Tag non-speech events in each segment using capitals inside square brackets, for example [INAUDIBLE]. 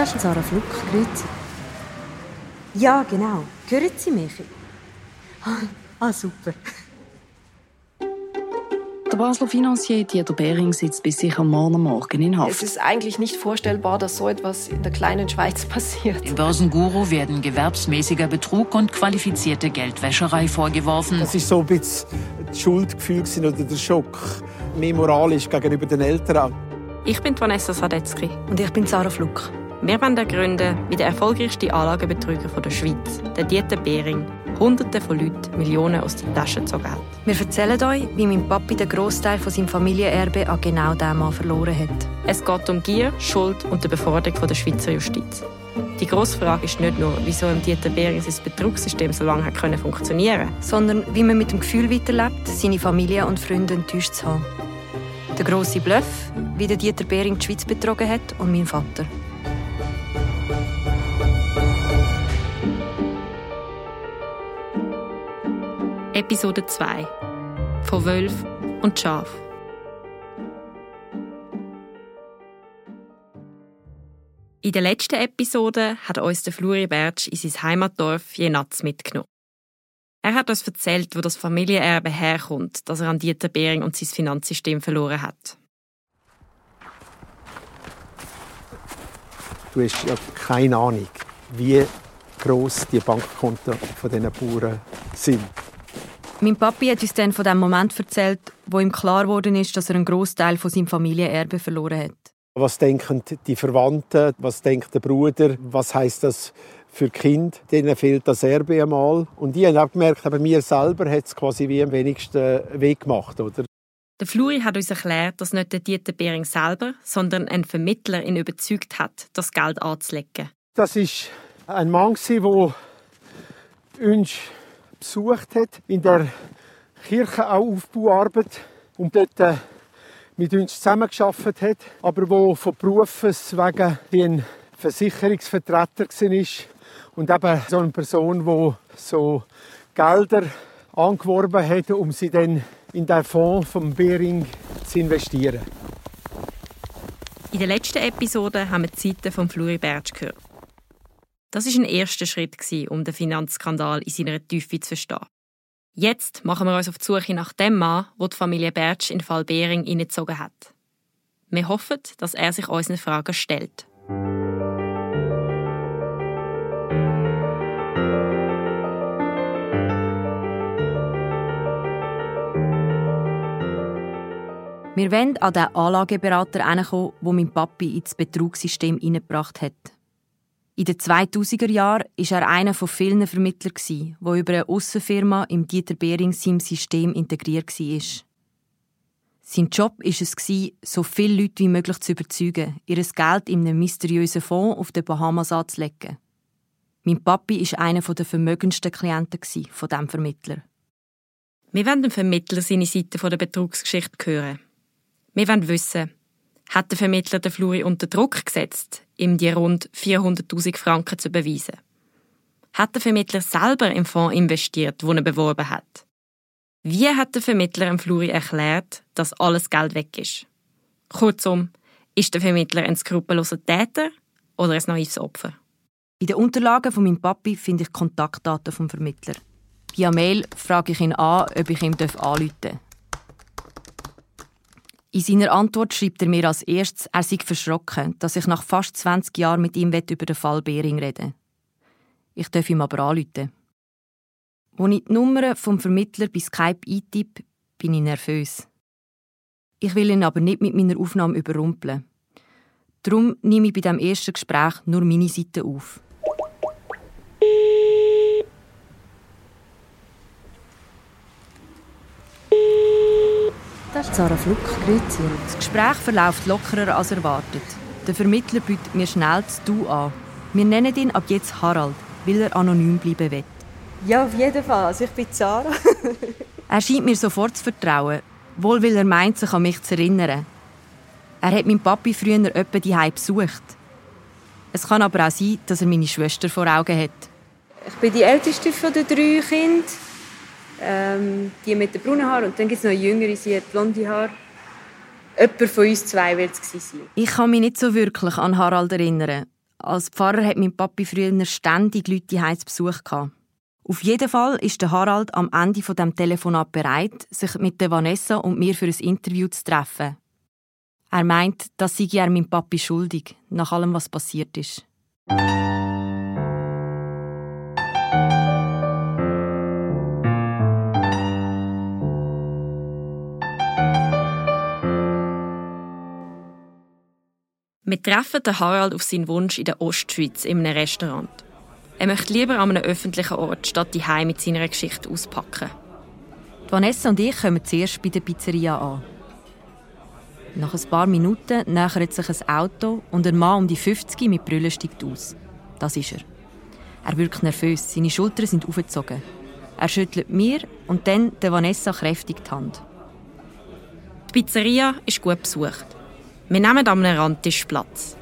Das ist Sarah Fluck. Grüezi. Ja, genau. Hören Sie mich? Ah, super. Der Basler Finanzier Dieter Behring sitzt bis sicher morgen Morgen in Haft. Es ist eigentlich nicht vorstellbar, dass so etwas in der kleinen Schweiz [LAUGHS] passiert. Dem Börsenguru werden gewerbsmäßiger Betrug und qualifizierte Geldwäscherei vorgeworfen. Das ist so ein bisschen das Schuldgefühl oder der Schock. Mehr moralisch gegenüber den Eltern. Ich bin Vanessa Sadetzky. Und ich bin Sarah Fluck. Wir wollen ergründen, wie der erfolgreichste Anlagebetrüger der Schweiz, der Dieter Behring, Hunderte von Leuten Millionen aus den Taschen gezogen hat. Wir erzählen euch, wie mein Papi den Großteil von seinem Familienerbe an genau diesem Mann verloren hat. Es geht um Gier, Schuld und die Beforderung der Schweizer Justiz. Die grosse Frage ist nicht nur, wieso im Dieter Behring sein Betrugssystem so lange hat können funktionieren sondern wie man mit dem Gefühl weiterlebt, seine Familie und Freunde enttäuscht zu haben. Der grosse Bluff, wie der Dieter Behring die Schweiz betrogen hat und mein Vater. Episode 2 Von Wölf und Schaf. In der letzten Episode hat uns der Fluri Bertsch in sein Heimatdorf Jenatz mitgenommen. Er hat uns erzählt, wo das Familienerbe herkommt, das er an Dieter Behring und sein Finanzsystem verloren hat. Du hast ja keine Ahnung, wie gross die Bankkonten von diesen Bauern sind. Mein Papi hat uns dann von dem Moment erzählt, wo ihm klar geworden ist, dass er einen Großteil von seinem Familienerbe verloren hat. Was denken die Verwandten? Was denkt der Bruder? Was heißt das für die Kinder? Denen fehlt das Erbe einmal. Und ich habe auch gemerkt, aber mir selber hat es quasi wie am wenigsten Weg gemacht, oder? Der Fluri hat uns erklärt, dass nicht der Dieter Behring selber, sondern ein Vermittler ihn überzeugt hat, das Geld anzulegen. Das ist ein Mann, der uns besucht hat, in der Kirche auch Aufbauarbeit und dort äh, mit uns zusammengearbeitet hat, aber wo von Berufes wegen ein Versicherungsvertreter war und eben so eine Person, die so Gelder angeworben hat, um sie dann in den Fonds vom Bering zu investieren. In der letzten Episode haben wir die Seite von Fluri Bertsch gehört. Das ist ein erster Schritt, um den Finanzskandal in seiner Tiefe zu verstehen. Jetzt machen wir uns auf die Suche nach dem Mann, wo die Familie Bertsch in Fall Behring hineingezogen hat. Wir hoffen, dass er sich unseren Fragen stellt. Wir wollen an den Anlageberater herankommen, der mein Papi ins Betrugssystem hineingebracht hat. In den 2000er Jahren war er einer von vielen Vermittlern, der über eine Aussenfirma im Dieter Behring seinem System integriert war. Sein Job war es, so viele Leute wie möglich zu überzeugen, ihr Geld in einem mysteriösen Fonds auf den Bahamas anzulegen. Mein Papi war einer der vermögendsten Klienten von diesem Vermittler. Wir wollen dem Vermittler seine Seite der Betrugsgeschichte hören. Wir wollen wissen, hat der Vermittler den Fluri unter Druck gesetzt, ihm die rund 400.000 Franken zu beweisen? Hat der Vermittler selber im Fonds investiert, wo er beworben hat? Wie hat der Vermittler im Fluri erklärt, dass alles Geld weg ist? Kurzum, ist der Vermittler ein skrupelloser Täter oder ein naives Opfer? In den Unterlagen von meinem Papi finde ich Kontaktdaten vom Vermittler. Via Mail frage ich ihn an, ob ich ihm anrufen darf. In seiner Antwort schreibt er mir als erstes, er sei verschrocken, dass ich nach fast 20 Jahren mit ihm über den Fall Behring rede. Ich darf ihm aber anrufen. Als ich die Nummer vom Vermittler bei Skype eintippe, bin ich nervös. Ich will ihn aber nicht mit meiner Aufnahme überrumpeln. Darum nehme ich bei dem ersten Gespräch nur meine Seite auf. Das ist Sarah Fluck, grüezi. Das Gespräch verläuft lockerer als erwartet. Der Vermittler bietet mir schnell das Du an. Wir nennen ihn ab jetzt Harald, weil er anonym bleiben will. Ja, auf jeden Fall. Also ich bin Sarah. [LAUGHS] er scheint mir sofort zu vertrauen, wohl weil er meint, sich an mich zu erinnern. Er hat meinen Papi früher etwa die besucht. Es kann aber auch sein, dass er meine Schwester vor Augen hat. Ich bin die älteste von den drei Kindern. Ähm, die mit den braunen Haaren. Und dann gibt es noch jüngere, sie hat blonde Haare. Jemand von uns zwei wird es sein. Ich kann mich nicht so wirklich an Harald erinnern. Als Pfarrer hat mein Papi früher ständig Leute zu Besuch gehabt. Auf jeden Fall ist der Harald am Ende von dem Telefonat bereit, sich mit der Vanessa und mir für ein Interview zu treffen. Er meint, dass sei er meinem Papi schuldig, nach allem, was passiert ist. Wir treffen den Harald auf seinen Wunsch in der Ostschweiz in einem Restaurant. Er möchte lieber an einem öffentlichen Ort statt die mit seiner Geschichte auspacken. Vanessa und ich kommen zuerst bei der Pizzeria an. Nach ein paar Minuten nähert sich ein Auto und ein Mann um die 50 mit Brille steigt aus. Das ist er. Er wirkt nervös, seine Schultern sind aufgezogen. Er schüttelt mir und dann der Vanessa kräftig die Hand. Die Pizzeria ist gut besucht. Wir nehmen an einem Randtisch Platz.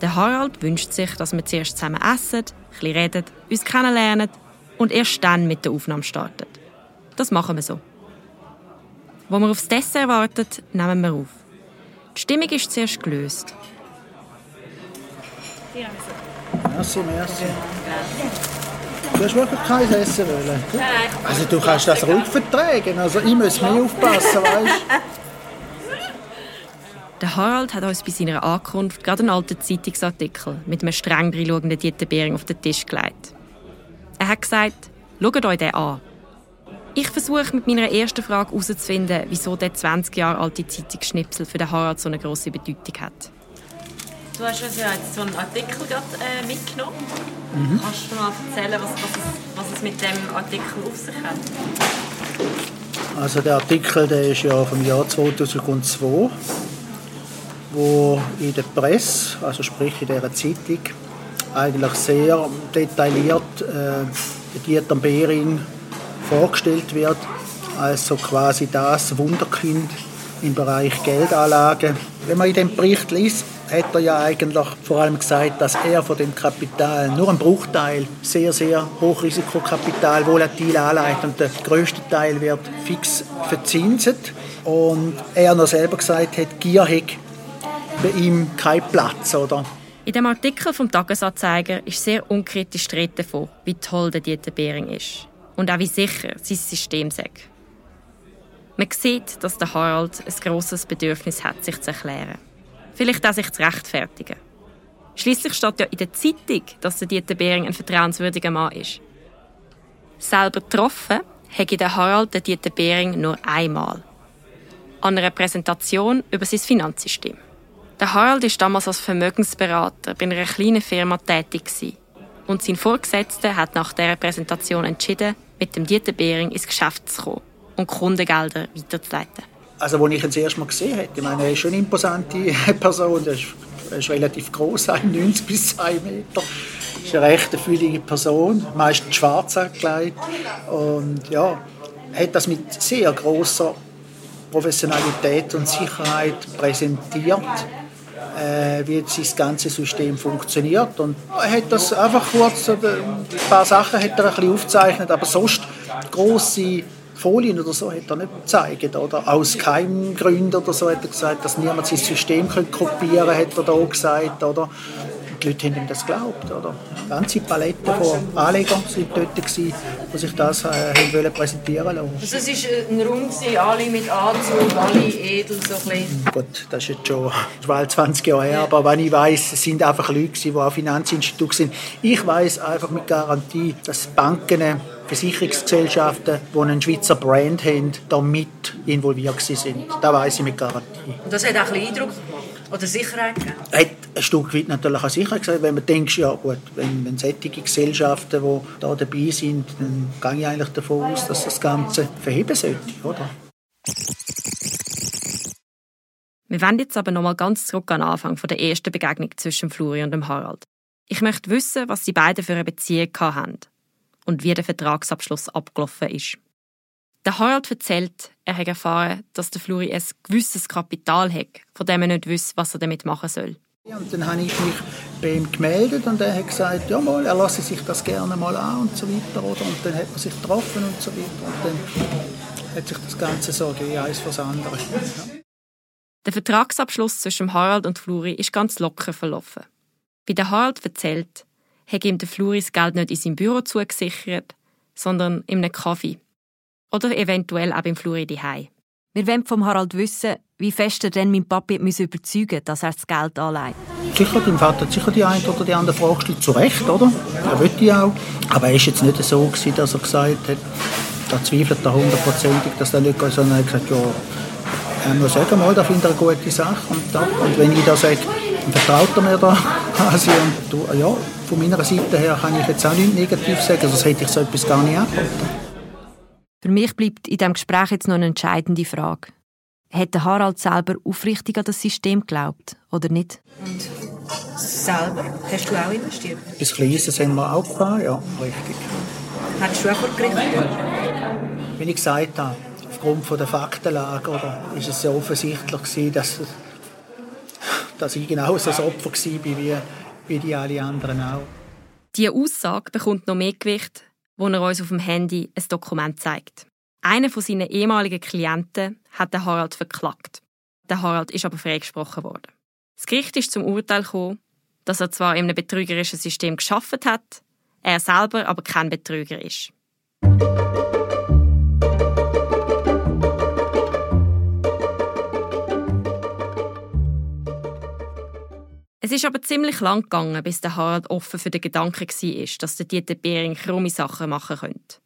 Der Harald wünscht sich, dass wir zuerst zusammen essen, ein reden, uns kennenlernen und erst dann mit der Aufnahme starten. Das machen wir so. Wo wir aufs Dessert warten, nehmen wir auf. Die Stimmung ist zuerst gelöst. Merci, merci. Du hast wirklich kein Essen wollen? Also du kannst das ruhig vertragen. Also ich muss mehr aufpassen, weißt du? [LAUGHS] Der Harald hat uns bei seiner Ankunft gerade einen alten Zeitungsartikel mit einem streng reinschauenden Dieter Behring auf den Tisch gelegt. Er hat gesagt, schaut euch den an. Ich versuche mit meiner ersten Frage herauszufinden, wieso der 20 Jahre alte Zeitungsschnipsel für den Harald so eine grosse Bedeutung hat. Du hast uns ja jetzt so einen Artikel gerade, äh, mitgenommen. Mhm. Kannst du mal erzählen, was, was, es, was es mit dem Artikel auf sich hat? Also der Artikel der ist ja vom Jahr 2002 wo in der Presse, also sprich in dieser Zeitung, eigentlich sehr detailliert äh, Dieter Behring vorgestellt wird als so quasi das Wunderkind im Bereich Geldanlage. Wenn man in dem Bericht liest, hat er ja eigentlich vor allem gesagt, dass er von dem Kapital nur einen Bruchteil, sehr, sehr Hochrisikokapital, volatil anlegt und der größte Teil wird fix verzinset. Und er noch selber gesagt hat, Gier hat bei ihm keinen Platz, oder? In dem Artikel vom Tagesanzeiger ist sehr unkritisch die davon, wie toll der Dieter Behring ist und auch wie sicher sein System sei. Man sieht, dass der Harald ein grosses Bedürfnis hat, sich zu erklären. Vielleicht auch sich zu rechtfertigen. Schließlich steht ja in der Zeitung, dass der Dieter Behring ein vertrauenswürdiger Mann ist. Selber getroffen hätte der Harald den Dieter Behring nur einmal. An einer Präsentation über sein Finanzsystem. Der Harald war damals als Vermögensberater bei einer kleinen Firma tätig. Und sein Vorgesetzter hat nach dieser Präsentation entschieden, mit dem Dieter Behring ins Geschäft zu kommen und Kundengelder weiterzuleiten. Also, als ich ihn das erste Mal gesehen habe, ich meine, er ist schon eine imposante [LAUGHS] Person. Er ist, er ist relativ groß, 90 [LAUGHS] bis 2 Meter. Er ist eine recht füllige Person, meistens schwarz angelegt. Und ja, hat das mit sehr großer Professionalität und Sicherheit präsentiert äh, wie jetzt das ganze System funktioniert. Und er hat das einfach kurz, ein paar Sachen hat er ein bisschen aufgezeichnet, aber sonst große Folien oder so hat er nicht gezeigt. Oder aus Keimgründen oder so hat er gesagt, dass niemand sein System kopieren könnte, hat er da gesagt. Oder? Die Leute haben ihm das geglaubt. Oder? Eine ganze Palette von Anlegern waren dort, gewesen, die sich das äh, wollen präsentieren lassen. Also es war ein Raum, alle mit Anzug, alle edel, so ein bisschen. Gut, das ist jetzt schon 20 Jahre her, aber wenn ich weiss, es sind einfach Leute, die auch Finanzinstitute sind. Ich weiss einfach mit Garantie, dass Banken Versicherungsgesellschaften, die einen Schweizer Brand haben, da mit involviert sind. Das weiß ich mit Garantie. Und das hat auch ein bisschen Eindruck oder Sicherheit gegeben? Hat ein Stück weit natürlich auch Sicherheit gesagt, wenn man denkt, ja gut, wenn, wenn solche Gesellschaften, die da dabei sind, dann gehe ich eigentlich davon aus, dass das Ganze verheben sollte, oder? Wir wenden jetzt aber nochmal ganz zurück an den Anfang von der ersten Begegnung zwischen Fluri und dem Harald. Ich möchte wissen, was sie beide für eine Beziehung haben und wie der Vertragsabschluss abgelaufen ist. Der Harald erzählt, er hat erfahren, dass der Fluri ein gewisses Kapital hat, von dem er nicht wüsste, was er damit machen soll. Und dann habe ich mich bei ihm gemeldet und er hat gesagt, ja mal, er lasse sich das gerne mal an und so weiter. Oder? Und dann hat man sich getroffen und so weiter. Und dann hat sich das Ganze so gegeben, eins fürs andere. Ja. Der Vertragsabschluss zwischen Harald und Fluri ist ganz locker verlaufen. Wie der Harald erzählt, hat ihm der Fluris Geld nicht in seinem Büro zugesichert, sondern in einem Kaffee. Oder eventuell auch beim Fluri daheim. Wir wollen vom Harald wissen, wie fest er denn mein Papi überzeugen musste, dass er das Geld anlegt. Sicher, dein Vater hat sicher die eine oder die andere Frage gestellt, zu Recht, oder? Er wollte ja auch. Aber er war jetzt nicht so, gewesen, dass er gesagt hat, da zweifelt er hundertprozentig, dass der nicht geht, er hat gesagt, ja, er muss sagen, mal, da finde ich eine gute Sache. Und, da, und wenn ich da sage, dann vertraut er mir da [LAUGHS] quasi. Und du, ja, von meiner Seite her kann ich jetzt auch nichts negativ sagen, sonst hätte ich so etwas gar nicht angeboten. Für mich bleibt in diesem Gespräch jetzt noch eine entscheidende Frage. Hat Harald selber aufrichtig an das System geglaubt, oder nicht? Und selber? Hast du auch investiert? Etwas Kleines haben wir auch gefahren, ja, richtig. Hättest du auch vor Gericht Wie ich gesagt habe, aufgrund von der Faktenlage oder, ist es sehr offensichtlich gewesen, dass, dass ich genauso ein Opfer war wie, wie die alle anderen auch. Diese Aussage bekommt noch mehr Gewicht, wo er uns auf dem Handy ein Dokument zeigt. Einer von seinen ehemaligen Klienten hat den Harald verklagt. Der Harald ist aber freigesprochen worden. Das Gericht ist zum Urteil gekommen, dass er zwar in einem betrügerischen System geschafft hat, er selber aber kein Betrüger ist. Es ist aber ziemlich lang gegangen, bis der Harald offen für den Gedanken war, dass der Dieter Behring krumme Sachen machen könnte.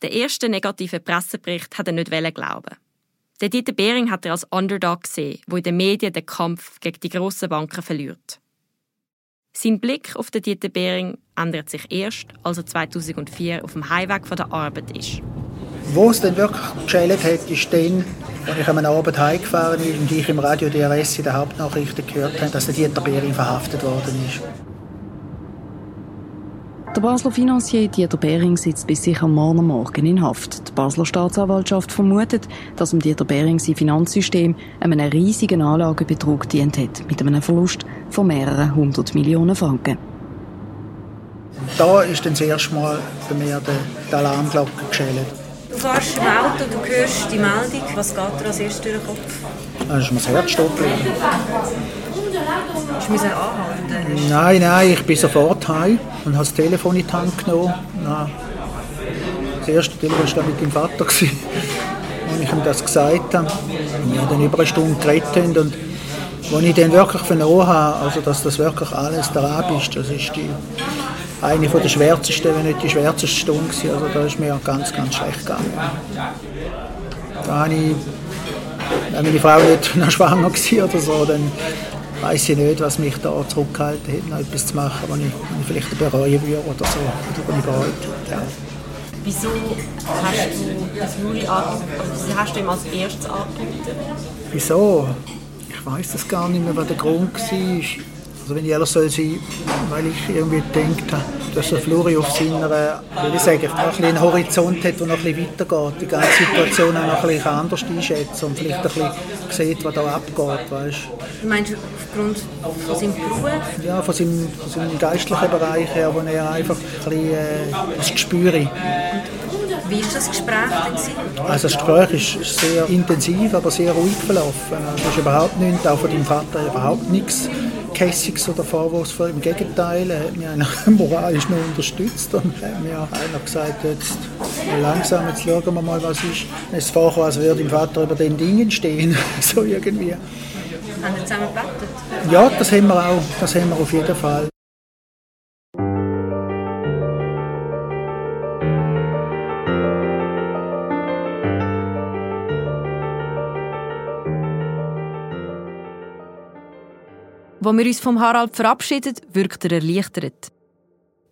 Der erste negative Pressebericht hat er nicht glauben. Der Dieter Behring hat er als Underdog gesehen, wo in den Medien den Kampf gegen die grossen Banken verliert. Sein Blick auf den Dieter Behring ändert sich erst, als er 2004 auf dem Heimweg von der Arbeit ist. Wo es dann wirklich geschält hat, ist dann, als ich am Abend heimgefahren bin und ich im Radio DRS in den Hauptnachrichten gehört habe, dass der Dieter Behring verhaftet worden ist. Der Basler Finanzier Dieter Behring sitzt bis sicher morgen Morgen in Haft. Die Basler Staatsanwaltschaft vermutet, dass dem Dieter Behring sein Finanzsystem einem riesigen Anlagebetrug dient hat, mit einem Verlust von mehreren hundert Millionen Franken. Da ist dann das erste Mal bei mir die Alarmglocke geschält. Du fährst im Auto, du hörst die Meldung. Was geht dir als erstes durch den Kopf? Dann ist mir das Herz geblieben. Hast du anhalten? Nein, nein, ich bin sofort heim und habe das Telefon in die Hand genommen. Nein. Das erste Telefon war mit meinem Vater, als ich ihm das gesagt habe. Wir haben dann über eine Stunde geredet und als ich dann wirklich vernommen habe, also dass das wirklich alles daran ist, das ist die, eine der schwärzesten, wenn nicht die schwärzeste Stunde gewesen. Also da ist mir ganz, ganz schlecht gegangen. Da habe ich, wenn meine Frau nicht [LAUGHS] noch schwanger war oder so, dann weiß ich nicht, was mich da zurückgehalten hat, noch etwas zu machen, was ich, was ich vielleicht bereuen würde oder so, oder was ich bereut hätte. Ja. Wieso hast du das Juri also hast du ihm als erstes angeboten? Wieso? Ich weiß das gar nicht mehr, was der Grund war. Also wenn ich ehrlich soll sein, weil ich irgendwie habe, dass der Flori auf seiner, will ich sagen, noch ein einen Horizont hat, der noch ein bisschen weitergeht, die ganze Situation auch noch ein bisschen anders einschätzen und vielleicht ein bisschen sieht, was da abgeht, weißt. Meinst du aufgrund von seinem Beruf? Ja, von seinem, von seinem geistlichen Bereich her, wo er einfach ein bisschen äh, das Gespür Wie war das Gespräch denn? Also das Gespräch ist ist sehr intensiv, aber sehr ruhig verlaufen. Also Es ist überhaupt nichts, auch von deinem Vater überhaupt nichts Kässiges oder vorwurfsvoll. Im Gegenteil, er hat mich eigentlich [LAUGHS] moralisch noch unterstützt und hat mir einer gesagt, jetzt langsam, jetzt schauen wir mal, was ist. Es vorgekommen, als würde dein Vater über den Dingen stehen, [LAUGHS] so irgendwie. Haben wir zusammen gebetet? Ja, das haben wir auch, das haben wir auf jeden Fall. Wo wir uns vom Harald verabschieden, wirkt er erleichtert.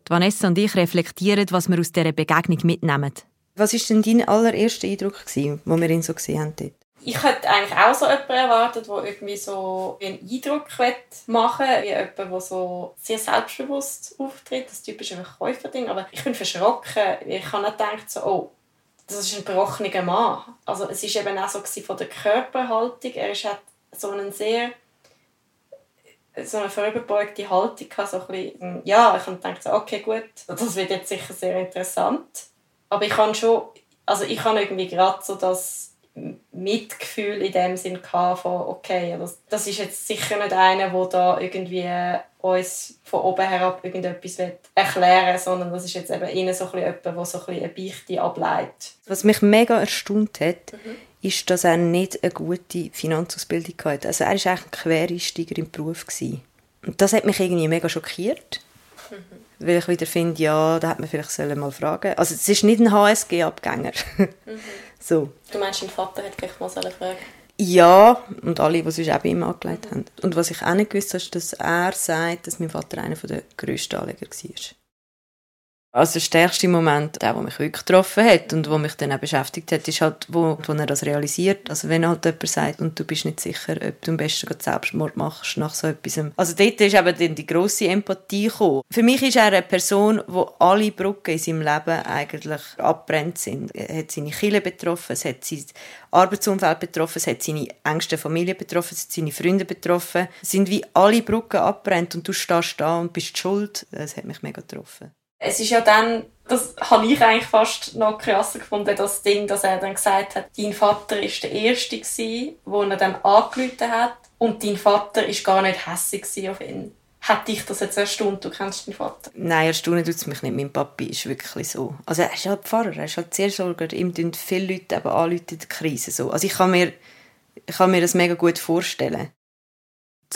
Die Vanessa und ich reflektieren, was wir aus dieser Begegnung mitnehmen. Was war denn dein allererster Eindruck, gewesen, wo wir ihn so gesehen haben dort? Ich hätte eigentlich auch so jemanden erwartet, der irgendwie so einen Eindruck machen will, wie jemand, der so sehr selbstbewusst auftritt. Das typische Verkäuferding. Aber ich bin verschrocken. Ich habe nicht gedacht, so, oh, das ist ein gebrochener Mann. Also es war eben auch so von der Körperhaltung. Er ist halt so einen sehr so eine vorüberbeugte Haltung gehabt, so ein bisschen, ja, ich habe gedacht, so, okay, gut, das wird jetzt sicher sehr interessant. Aber ich kann schon, also ich habe irgendwie gerade so das Mitgefühl in dem Sinn von, okay, das, das ist jetzt sicher nicht einer, der da irgendwie uns von oben herab irgendetwas erklären will, sondern das ist jetzt eben eher so ein jemand, der so ein eine Beichte ableitet. Was mich mega erstaunt hat, mhm. Ist, dass er nicht eine gute Finanzausbildung hatte. Also er war eigentlich ein Quereinsteiger im Beruf. Gewesen. Und das hat mich irgendwie mega schockiert. Mhm. Weil ich wieder finde, ja, da hätte man vielleicht mal fragen Also es ist nicht ein HSG-Abgänger. Mhm. [LAUGHS] so. Du meinst, dein Vater hat vielleicht mal fragen ja, und alle, die sonst auch bei ihm angelegt haben. Und was ich auch nicht gewusst habe, ist, dass er sagt, dass mein Vater einer der grössten Anleger war. Also der stärkste Moment, der, der mich wirklich getroffen hat und der mich dann auch beschäftigt hat, ist halt, wo, wo er das realisiert. Also wenn halt jemand sagt, und du bist nicht sicher, ob du am besten Selbstmord machst nach so etwas. Also dort ist eben dann die grosse Empathie gekommen. Für mich ist er eine Person, wo alle Brücken in seinem Leben eigentlich abbrennt sind. Er hat seine Kinder betroffen, es hat sein Arbeitsumfeld betroffen, es hat seine engste Familie betroffen, es hat seine Freunde betroffen. Es sind wie alle Brücken abbrennt und du stehst da und bist schuld. Das hat mich mega getroffen es ist ja dann, das habe ich eigentlich fast noch krasser gefunden, das Ding, dass er dann gesagt hat, dein Vater ist der Erste gewesen, wo er dann angerufen hat und dein Vater ist gar nicht hässlich auf ihn. Hat dich das jetzt erstaunt? Du kennst deinen Vater? Nein, erstaunen tut es mich nicht. Mein Papi ist wirklich so. Also er ist halt Pfarrer, er ist halt Seelsorger. Ihm tun viele Leute eben anrufen in der Krise. So. Also ich kann, mir, ich kann mir das mega gut vorstellen.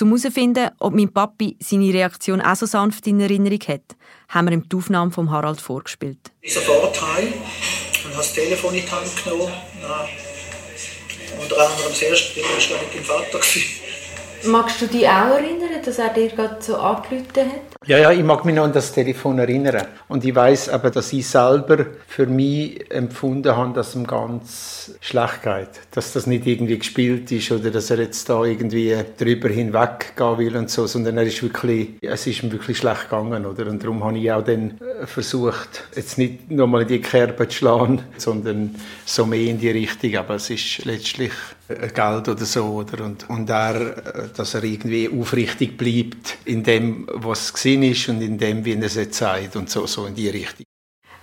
Um herauszufinden, ob mein Papi seine Reaktion auch so sanft in Erinnerung hat, haben wir ihm die Aufnahme von Harald vorgespielt. Ich sofort heim und habe das Telefon in die Hand genommen. unter anderem das erste Ding war mein Vater. Magst du dich auch erinnern, dass er dir gerade so angerufen hat? Ja, ja, ich mag mich noch an das Telefon erinnern. Und ich weiß aber, dass ich selber für mich empfunden habe, dass ihm ganz schlecht geht. Dass das nicht irgendwie gespielt ist oder dass er jetzt da irgendwie drüber hinweg gehen will und so, sondern er ist wirklich, es ist ihm wirklich schlecht gegangen, oder? Und darum habe ich auch dann äh, versucht, jetzt nicht nochmal in die Kerbe zu schlagen, sondern so mehr in die Richtung. Aber es ist letztlich Geld oder so, oder? Und, und er, dass er irgendwie aufrichtig bleibt in dem, was gesehen ist und in dem, wie er es jetzt sagt und so, so in die Richtung.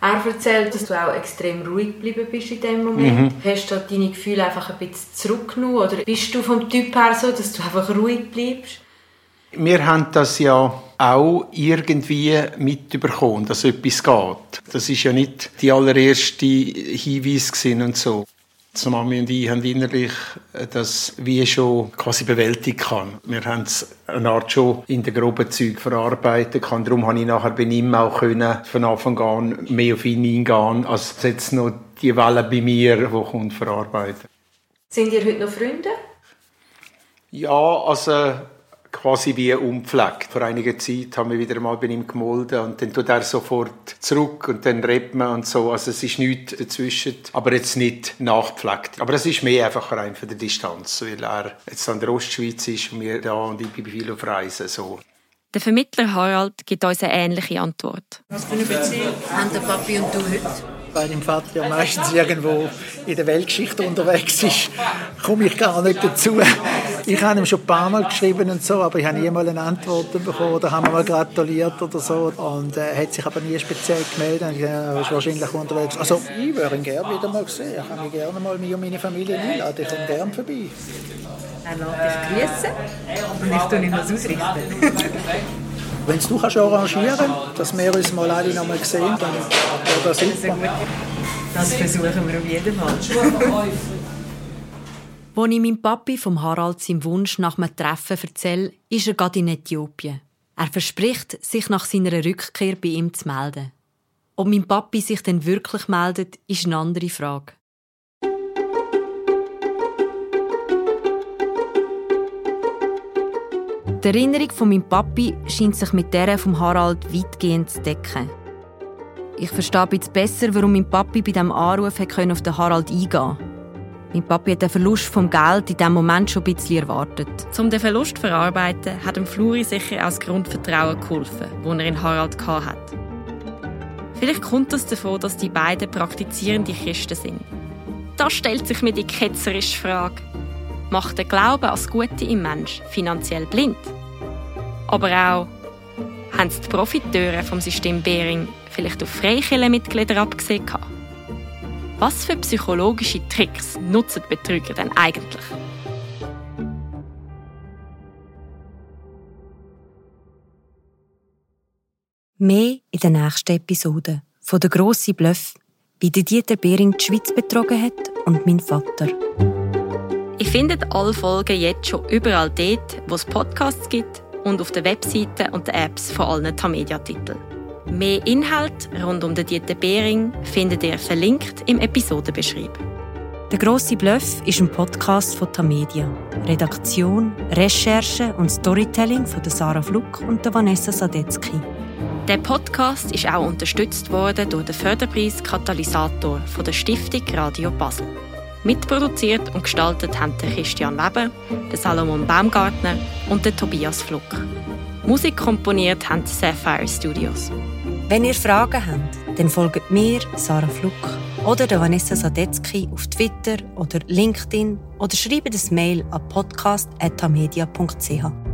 Er erzählt, dass du auch extrem ruhig geblieben bist in dem Moment. Mhm. Hast du deine Gefühle einfach ein bisschen zurückgenommen oder bist du vom Typ her so, dass du einfach ruhig bleibst? Wir haben das ja auch irgendwie mitbekommen, dass etwas geht. Das ist ja nicht die allererste Hinweis und so. So Mami und ich haben innerlich das wie schon quasi bewältigt kann. Wir haben es eine Art schon in den groben Zeug verarbeitet kann. Darum habe ich nachher bei ihm auch können, von Anfang an mehr auf ihn eingehen, als jetzt noch die Welle bei mir, die kommt, verarbeiten. Sind ihr heute noch Freunde? Ja, also quasi wie umpflegt. Vor einiger Zeit haben wir wieder mal bei ihm gemolden und dann tut er sofort zurück und dann redet man und so. Also es ist nichts dazwischen, aber jetzt nicht nachgepflegt. Aber es ist mehr einfach rein für die Distanz, weil er jetzt an der Ostschweiz ist und wir da und ich bin viel auf Reisen. So. Der Vermittler Harald gibt uns eine ähnliche Antwort. Was für eine Beziehung haben der Papi und du heute? weil mein Vater ja meistens irgendwo in der Weltgeschichte unterwegs ist, komme ich gar nicht dazu. Ich habe ihm schon ein paar Mal geschrieben und so, aber ich habe nie mal eine Antwort bekommen oder haben mal gratuliert oder so. Und er äh, hat sich aber nie speziell gemeldet. Er ist wahrscheinlich unterwegs. Also ich würde ihn gerne wieder mal sehen. Ich kann mich gerne mal mich und meine Familie einladen. Ich komme gerne vorbei. Er lässt dich grüßen und ich tue ihm das ausrichten. [LAUGHS] Wenn du kannst arrangieren kannst, dass wir uns mal alle noch mal sehen, dann wäre das super. Das versuchen wir auf jeden Fall. Als ich meinem Papi vom Harald seinem Wunsch nach einem Treffen erzähle, ist er gerade in Äthiopien. Er verspricht, sich nach seiner Rückkehr bei ihm zu melden. Ob mein Papi sich denn wirklich meldet, ist eine andere Frage. Die Erinnerung von meinem Papi scheint sich mit der von Harald weitgehend zu decken. Ich verstehe bisschen besser, warum mein Papi bei diesem Anruf auf den Harald eingehen konnte. Mein Papi hat den Verlust vom Geld in diesem Moment schon ein bisschen erwartet. Um den Verlust zu verarbeiten, hat dem Fluri sicher aus Grundvertrauen geholfen, das er in Harald hatte. Vielleicht kommt es davon, dass die beiden praktizierende Christen sind. Da stellt sich mir die ketzerische Frage, macht der Glaube das Gute im Mensch finanziell blind. Aber auch, haben die Profiteure vom System Bering vielleicht auf Freikirchenmitglieder abgesehen? Was für psychologische Tricks nutzen Betrüger denn eigentlich? Mehr in der nächsten Episode von «Der grosse Bluff», wie Dieter Behring die Schweiz betrogen hat und mein Vater. Ihr findet alle Folgen jetzt schon überall dort, wo es Podcasts gibt und auf den Webseiten und den Apps von allen Tamedia-Titeln. Mehr Inhalt rund um den Dieter Behring findet ihr verlinkt im Episodenbeschrieb. Der grosse Bluff ist ein Podcast von Tamedia. Redaktion, Recherche und Storytelling von Sarah Fluck und Vanessa Sadetzky. Der Podcast ist auch unterstützt worden durch den Förderpreis Katalysator von der Stiftung Radio Basel. Mitproduziert und gestaltet haben der Christian Weber, der Salomon Baumgartner und der Tobias Fluck. Musik komponiert haben die Sapphire Studios. Wenn ihr Fragen habt, dann folgt mir, Sarah Fluck, oder der Vanessa Sadetzky auf Twitter oder LinkedIn oder schreibt ein Mail an podcast.tamedia.ch.